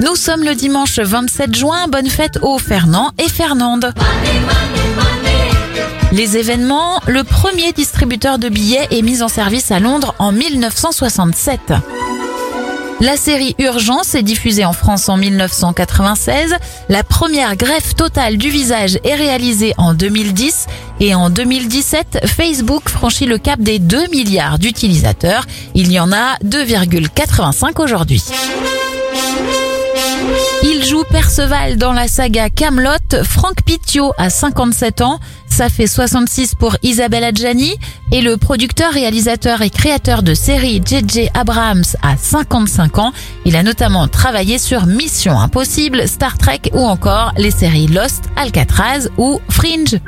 Nous sommes le dimanche 27 juin, bonne fête aux Fernand et Fernande. Les événements, le premier distributeur de billets est mis en service à Londres en 1967. La série Urgence est diffusée en France en 1996. La première greffe totale du visage est réalisée en 2010 et en 2017, Facebook franchit le cap des 2 milliards d'utilisateurs. Il y en a 2,85 aujourd'hui. Il joue Perceval dans la saga Camelot. Franck Pitio a 57 ans. Ça fait 66 pour Isabelle Adjani. Et le producteur, réalisateur et créateur de séries JJ Abrams a 55 ans. Il a notamment travaillé sur Mission Impossible, Star Trek ou encore les séries Lost, Alcatraz ou Fringe.